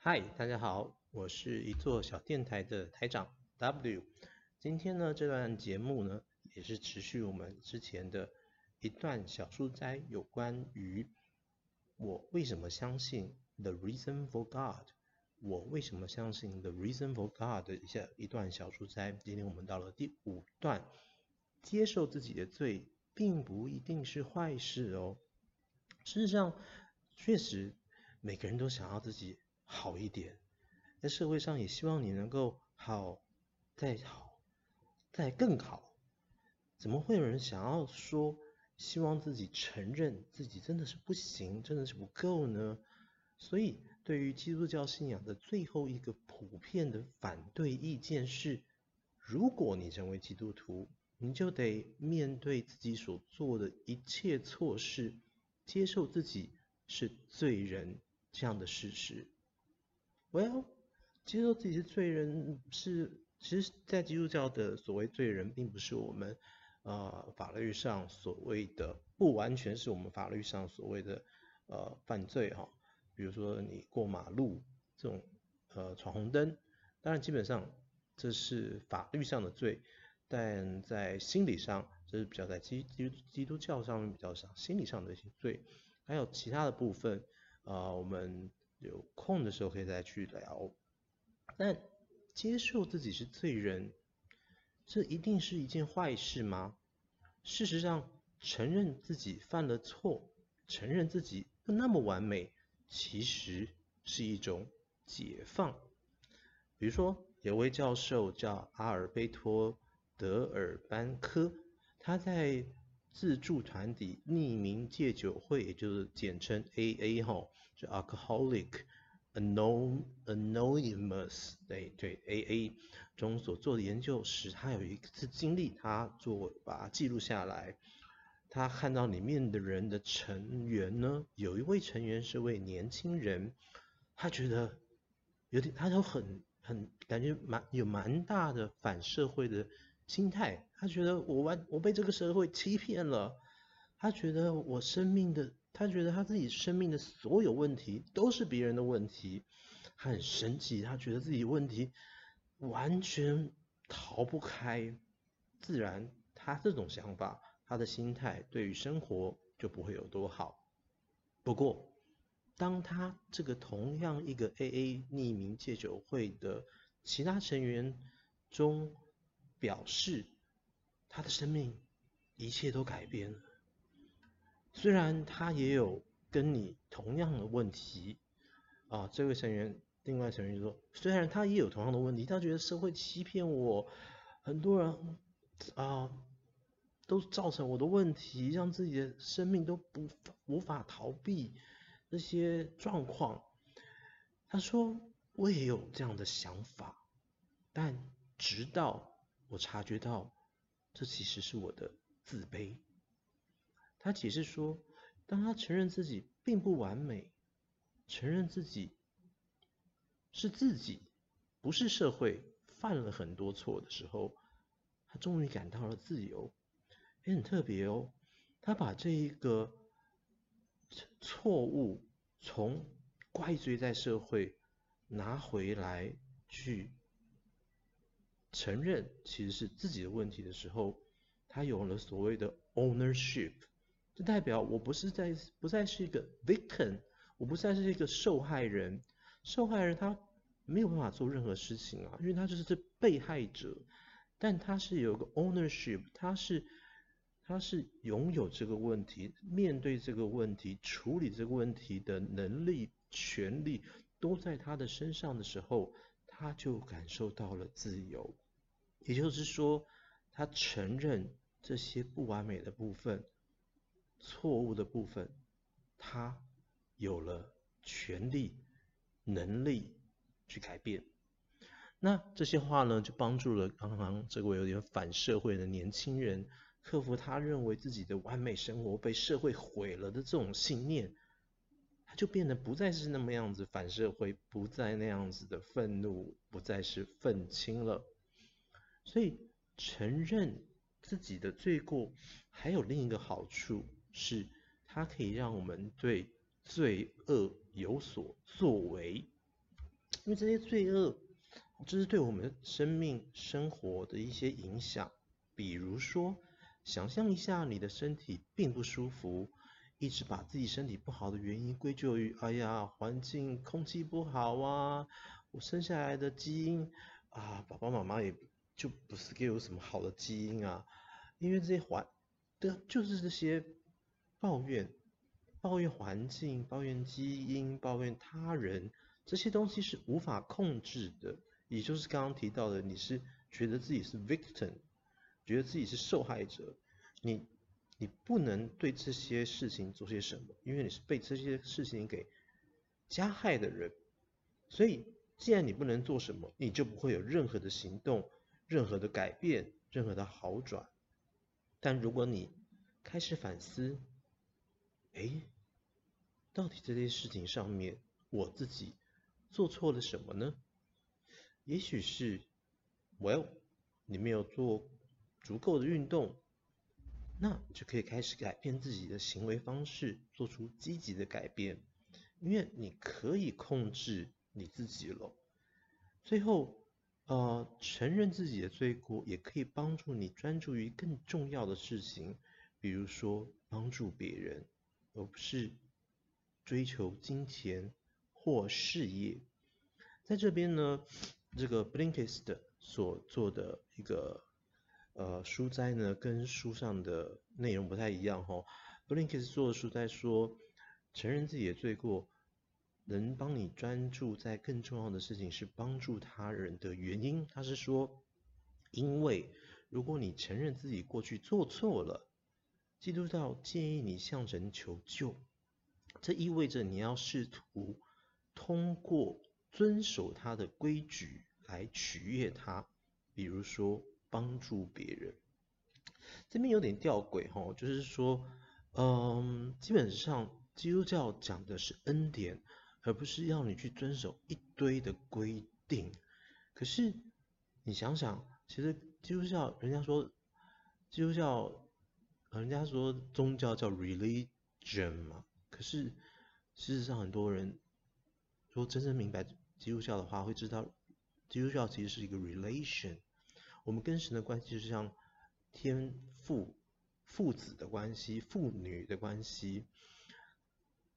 嗨，大家好，我是一座小电台的台长 W。今天呢，这段节目呢，也是持续我们之前的一段小书斋，有关于我为什么相信 The Reason for God。我为什么相信 The Reason for God 的一下一段小书斋。今天我们到了第五段，接受自己的罪，并不一定是坏事哦。事实上，确实每个人都想要自己。好一点，在社会上也希望你能够好，再好，再更好。怎么会有人想要说，希望自己承认自己真的是不行，真的是不够呢？所以，对于基督教信仰的最后一个普遍的反对意见是：如果你成为基督徒，你就得面对自己所做的一切错事，接受自己是罪人这样的事实。Well，接受自己是罪人是，其实，在基督教的所谓罪人，并不是我们呃法律上所谓的，不完全是我们法律上所谓的呃犯罪哈。比如说你过马路这种呃闯红灯，当然基本上这是法律上的罪，但在心理上，这是比较在基基基督教上面比较少心理上的一些罪，还有其他的部分啊、呃，我们。有空的时候可以再去聊，但接受自己是罪人，这一定是一件坏事吗？事实上，承认自己犯了错，承认自己不那么完美，其实是一种解放。比如说，有位教授叫阿尔贝托·德尔班科，他在自助团体匿名戒酒会，也就是简称 AA 哈。是 Alcoholic Anonymous 对对 AA 中所做的研究时，他有一次经历，他做把它记录下来。他看到里面的人的成员呢，有一位成员是位年轻人，他觉得有点，他都很很感觉蛮有蛮大的反社会的心态。他觉得我完我被这个社会欺骗了，他觉得我生命的。他觉得他自己生命的所有问题都是别人的问题，很神奇，他觉得自己问题完全逃不开，自然他这种想法，他的心态对于生活就不会有多好。不过，当他这个同样一个 AA 匿名戒酒会的其他成员中表示，他的生命一切都改变了。虽然他也有跟你同样的问题，啊，这位成员，另外成员就说，虽然他也有同样的问题，他觉得社会欺骗我，很多人啊，都造成我的问题，让自己的生命都不无法逃避那些状况。他说，我也有这样的想法，但直到我察觉到，这其实是我的自卑。他解释说，当他承认自己并不完美，承认自己是自己，不是社会犯了很多错的时候，他终于感到了自由。也很特别哦，他把这一个错误从怪罪在社会拿回来去承认，其实是自己的问题的时候，他有了所谓的 ownership。这代表我不是在不再是一个 victim，我不再是一个受害人。受害人他没有办法做任何事情啊，因为他就是这被害者。但他是有个 ownership，他是他是拥有这个问题，面对这个问题，处理这个问题的能力、权利都在他的身上的时候，他就感受到了自由。也就是说，他承认这些不完美的部分。错误的部分，他有了权利、能力去改变。那这些话呢，就帮助了刚刚这位有点反社会的年轻人，克服他认为自己的完美生活被社会毁了的这种信念，就变得不再是那么样子反社会，不再那样子的愤怒，不再是愤青了。所以承认自己的罪过，还有另一个好处。是，它可以让我们对罪恶有所作为。因为这些罪恶，这是对我们生命生活的一些影响。比如说，想象一下你的身体并不舒服，一直把自己身体不好的原因归咎于，哎呀，环境空气不好啊，我生下来的基因啊，爸爸妈妈也就不是给我什么好的基因啊，因为这些环，的就是这些抱怨。抱怨环境、抱怨基因、抱怨他人，这些东西是无法控制的。也就是刚刚提到的，你是觉得自己是 victim，觉得自己是受害者，你你不能对这些事情做些什么，因为你是被这些事情给加害的人。所以，既然你不能做什么，你就不会有任何的行动、任何的改变、任何的好转。但如果你开始反思，哎，到底这些事情上面，我自己做错了什么呢？也许是，Well，你没有做足够的运动，那就可以开始改变自己的行为方式，做出积极的改变，因为你可以控制你自己了。最后，呃，承认自己的罪过，也可以帮助你专注于更重要的事情，比如说帮助别人。而不是追求金钱或事业。在这边呢，这个 Blinkist 所做的一个呃书斋呢，跟书上的内容不太一样哈、哦。Blinkist 做的书斋说，承认自己的罪过，能帮你专注在更重要的事情，是帮助他人的原因。他是说，因为如果你承认自己过去做错了。基督教建议你向神求救，这意味着你要试图通过遵守他的规矩来取悦他，比如说帮助别人。这边有点吊诡哈，就是说，嗯，基本上基督教讲的是恩典，而不是要你去遵守一堆的规定。可是你想想，其实基督教，人家说基督教。人家说宗教叫 religion 嘛，可是事实上很多人如果真正明白基督教的话，会知道基督教其实是一个 relation。我们跟神的关系就是像天父父子的关系，父女的关系。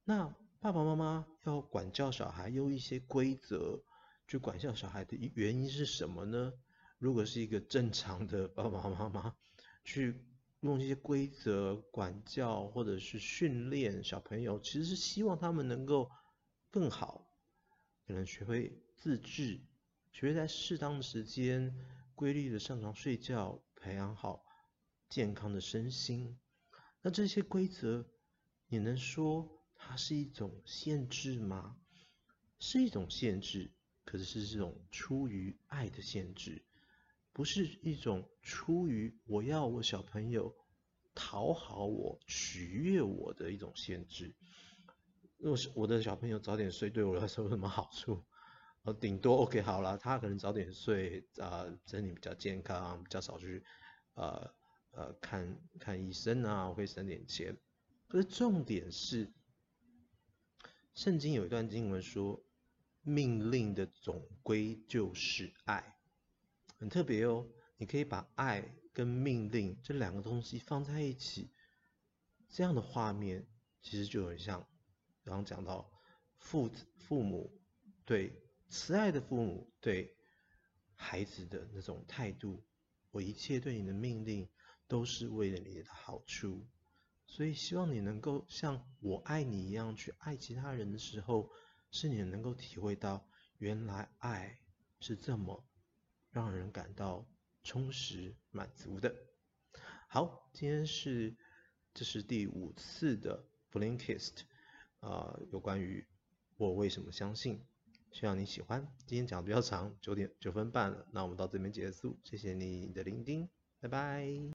那爸爸妈妈要管教小孩，用一些规则去管教小孩的原因是什么呢？如果是一个正常的爸爸妈妈去。用这些规则管教或者是训练小朋友，其实是希望他们能够更好，可能学会自制，学会在适当的时间规律的上床睡觉，培养好健康的身心。那这些规则，你能说它是一种限制吗？是一种限制，可是是这种出于爱的限制。不是一种出于我要我小朋友讨好我、取悦我的一种限制。若是我的小朋友早点睡，对我来说有什么好处？呃，顶多 OK 好了，他可能早点睡，啊、身体比较健康，比较少去，呃呃看看医生啊，会省点钱。可是重点是，圣经有一段经文说，命令的总归就是爱。很特别哦，你可以把爱跟命令这两个东西放在一起，这样的画面其实就很像刚刚讲到父父母对慈爱的父母对孩子的那种态度，我一切对你的命令都是为了你的好处，所以希望你能够像我爱你一样去爱其他人的时候，是你能够体会到原来爱是这么。让人感到充实满足的。好，今天是这是第五次的 Blinkist 啊、有关于我为什么相信，希望你喜欢。今天讲的比较长，九点九分半了，那我们到这边结束，谢谢你的聆听，拜拜。